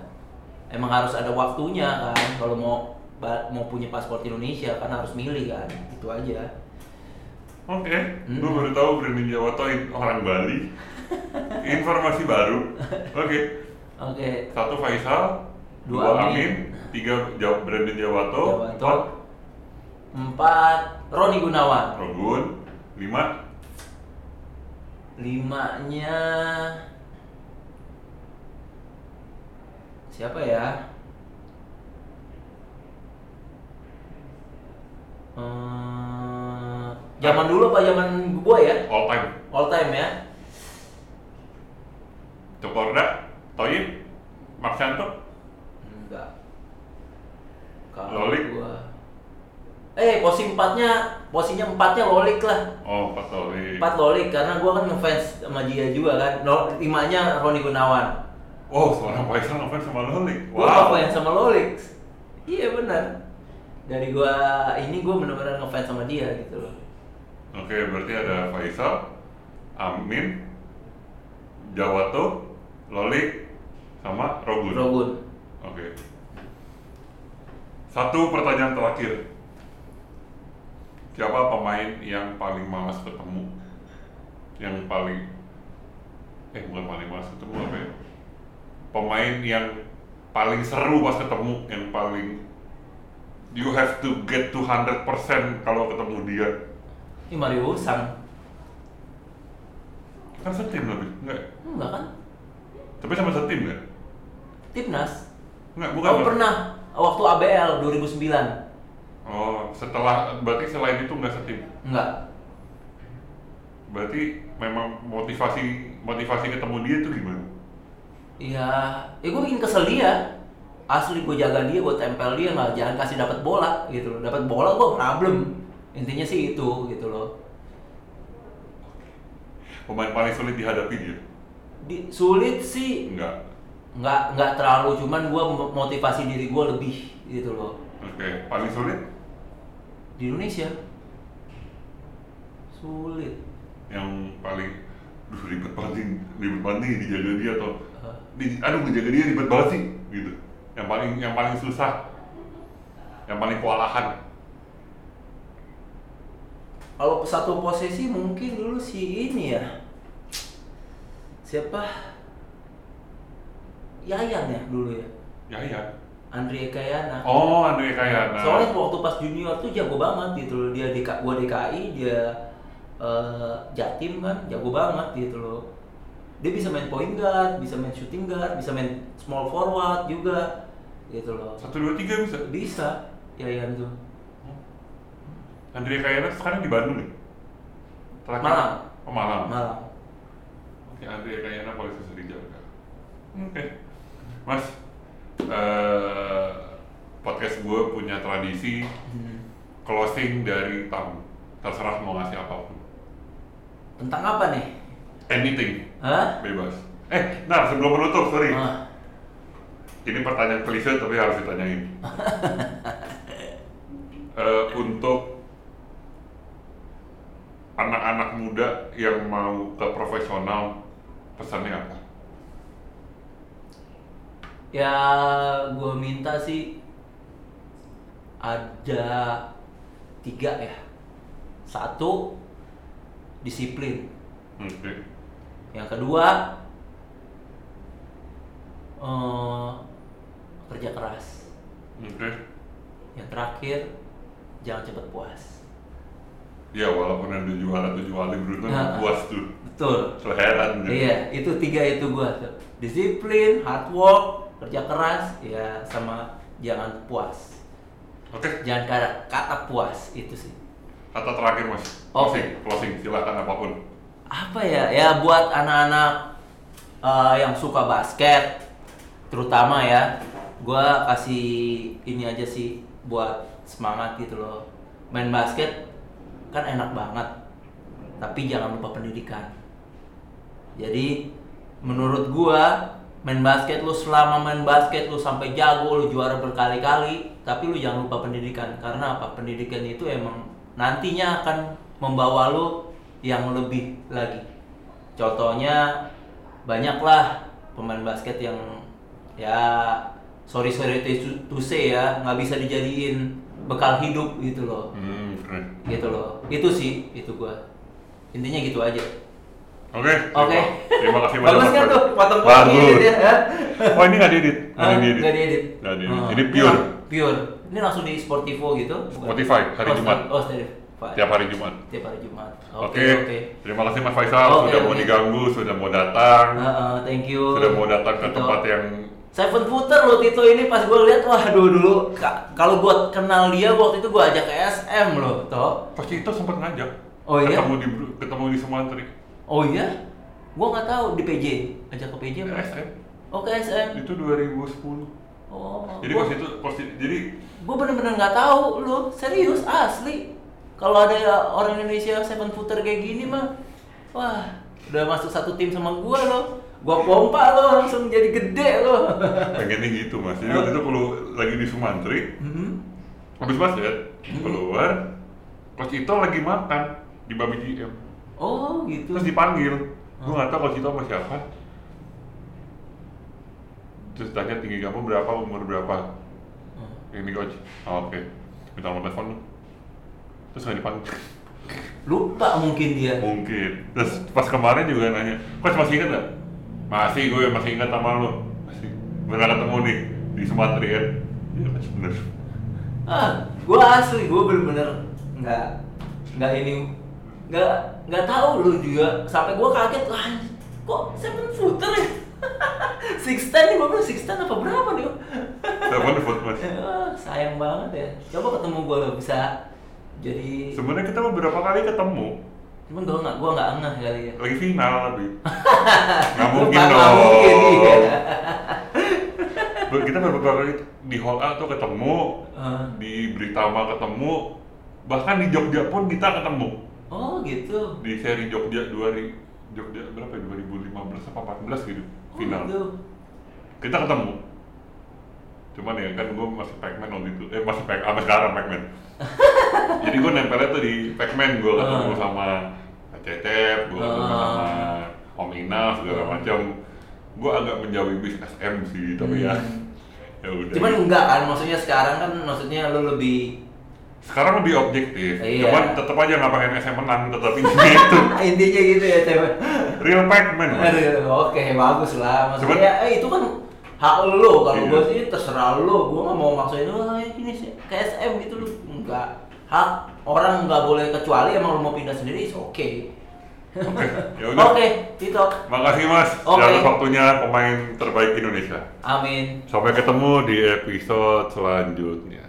emang harus ada waktunya kan kalau mau mau punya paspor Indonesia kan harus milih kan itu aja Oke, Hmm. gue baru tahu Brandon Jawato in- orang Bali. Informasi baru. Oke, oke satu Faisal, Dua dua, Amin. Amin, tiga Jaw- Brandon Jawato, Jawato. empat empat Roni Gunawan Rogun, lima limanya siapa ya Eh, zaman dulu apa zaman gua ya all time. all time ya Cokorda, Toyib, Marsanto, enggak kalau Lolik? gua eh posisi empatnya posisinya empatnya lolik lah oh Pak Toyib. empat lolik karena gua kan ngefans sama dia juga kan no, limanya Roni Gunawan Oh, seorang Faisal ngefans sama Lolik. Gua Wow. ngefans sama Lolik. Iya benar. Dari gua ini gua benar-benar ngefans sama dia gitu loh. Oke, berarti ada Faisal, Amin, Jawato, Lolik, sama Rogun. Rogun. Oke. Satu pertanyaan terakhir. Siapa pemain yang paling malas ketemu? Yang paling eh bukan paling malas ketemu apa ya? Pemain yang paling seru pas ketemu, yang paling you have to get to 100% kalau ketemu dia. Ini Mario Usang. Kan setim lebih, enggak? Enggak kan? Tapi sama setim nggak? Timnas. Enggak, bukan. Oh pernah waktu ABL 2009. Oh, setelah berarti selain itu nggak setim. Enggak. Berarti memang motivasi motivasi ketemu dia itu gimana? Iya, ya gue bikin kesel dia. Asli gue jaga dia, gue tempel dia nggak jangan kasih dapat bola gitu loh. Dapat bola gue problem. Intinya sih itu gitu loh. Pemain paling sulit dihadapi dia? Di, sulit sih. Enggak. nggak nggak terlalu cuman gue motivasi diri gue lebih gitu loh. Oke, paling sulit? Di Indonesia. Sulit. Yang paling duh ribet banget nih, ribet banget nih dijaga dia atau Eh, di, aduh menjaga dia ribet banget sih gitu. Yang paling yang paling susah, yang paling kewalahan. kalau satu posisi mungkin dulu si ini ya siapa Yayan ya dulu ya Ya ya. Andri Ekayana Oh, Andre Kayana. soalnya waktu pas junior tuh jago banget gitu loh dia di gua DKI dia eh, Jatim kan jago banget gitu loh dia bisa main point guard bisa main shooting guard bisa main small forward juga gitu loh satu dua tiga bisa. bisa Yayan tuh Andre Kayana sekarang di Bandung nih. Terakhir. Malang. Oh, Malang. malah Oke, Andre Kayana susah dijaga. Oke, Mas, eh, podcast gue punya tradisi Hmm. closing dari tamu. Terserah mau ngasih apa pun. tentang apa nih Anything, Hah? bebas. Eh, nah sebelum menutup, sorry. Ah, Ini pertanyaan klise tapi harus ditanyain. [LAUGHS] Eh, untuk anak-anak muda yang mau ke profesional, pesannya apa? ya gue minta sih ada tiga ya satu disiplin Oke. yang kedua eh, kerja keras Oke. yang terakhir jangan cepat puas Ya walaupun ada juara tuh juara beruntung Nah. puas tuh. Betul. Heran iya itu tiga itu gua disiplin hard work kerja keras ya sama jangan puas. Oke, jangan kata, kata puas itu sih. Kata terakhir mas. Oke. Closing, closing, silakan apa pun. apa ya? Ya buat anak-anak eh, yang suka basket terutama ya gua kasih ini aja sih buat semangat gitu loh. Main basket kan enak banget tapi jangan lupa pendidikan jadi menurut gua main basket lu selama main basket lu sampai jago lu juara berkali-kali tapi lu jangan lupa pendidikan. Karena apa? Pendidikan itu emang nantinya akan membawa lu yang lebih lagi. Contohnya banyak lah pemain basket yang ya sorry sorry to to say ya nggak bisa dijadiin bekal hidup gitu loh. Hmm, keren. gitu loh. Itu sih itu gua. Intinya gitu aja Oke. Oke. Terima kasih banyak. bagus kan tuh potong-potong edit ya, ya Oh ini nggak diedit? Nggak diedit. nggak diedit Nggak diedit. Oh. Ini pure. pure ini langsung di Sportivo gitu? Spotify, hari oh, Jumat. oh Spotify Tiap hari Jumat. tiap hari Jumat Oke. oke Terima kasih Mas Faisal sudah mau diganggu, sudah mau datang, thank you sudah mau datang ke Tito. tempat yang Seven footer loh Tito ini pas gue lihat wah dulu dulu ka- kalau gue kenal dia waktu itu gue ajak ke SM loh toh pasti itu sempat ngajak. Oh, iya? Ketemu di ketemu di Sumantri. Oh iya gue nggak tahu di PJ ajak ke PJ apa SM. oh ke SM Itu 2010. oh Jadi gua- pas itu pasti jadi gue bener-bener nggak tahu lo serius asli kalau ada orang Indonesia seven footer kayak gini mah wah udah masuk satu tim sama gue lo gue pompa lo langsung jadi gede lo [LAUGHS] pengennya gitu mas. Jadi waktu itu kalau lagi di Sumantri, Mhm. habis basket Hmm. keluar, Coach Ito lagi makan di Babi GM. Oh gitu Terus dipanggil, gue Hmm. nggak tahu Coach Ito sama siapa. Terus tanya tinggi kamu berapa, umur berapa? Hmm. Ini coach, oh, oke. Minta nomor telepon lu. Terus nggak dipanggil. lupa mungkin dia Mungkin. Terus pas kemarin juga nanya, coach masih ingat nggak? Masih gue masih ingat sama lu. Masih. Nggak ketemu nih di Sumatera kan. Iya coach bener. ah gue asli gue bener-bener nggak nggak ini nggak nggak tahu lu juga sampai gue kaget wah kok seven footer ya [LAUGHS] six ten nih gue bilang six ten apa berapa nih Telepon [LAUGHS] foot mas. Ah, sayang banget ya coba ketemu gue lo bisa jadi Sebenarnya kita beberapa kali ketemu. cuman gue nggak gue nggak ngeh kali ya Lagi final tapi. [LAUGHS] Nggak mungkin dong. mungkin, iya. Kita beberapa kali di Hall A tuh ketemu, Ah. di Britama ketemu, bahkan di Jogja pun kita ketemu. Oh gitu di seri Jogja 2000 Jogja berapa ya 2015 apa 14 gitu oh, final gitu. kita ketemu cuman ya kan gue masih Pacman waktu itu eh masih Pac sampai sekarang Pacman [LAUGHS] jadi gue nempelnya tuh di Pacman gue ketemu Ah. sama Cecep gue ketemu Ah. sama Om Ina segala Ah. macam gue agak menjauhi bis SM sih tapi ya Hmm. [LAUGHS] ya udah cuman enggak kan maksudnya sekarang kan maksudnya lo lebih sekarang lebih objektif Iya. cuman tetap aja nggak pengen SM menang tetap intinya itu [LAUGHS] intinya gitu ya teman real Pacman oke bagus lah. Maksudnya Cuman- eh, itu kan hak lo. Kalau Iya. gue sih terserah lo. Gue nggak mau maksain lo "Ah, ini sih kayak SM gitu lo. Enggak. Hak orang nggak boleh kecuali emang lo mau pindah sendiri, oke. Oke, ya [LAUGHS] udah. Oke, itu. Makasih Mas, Oke. atas waktunya pemain terbaik Indonesia. Amin. Sampai ketemu di episode selanjutnya.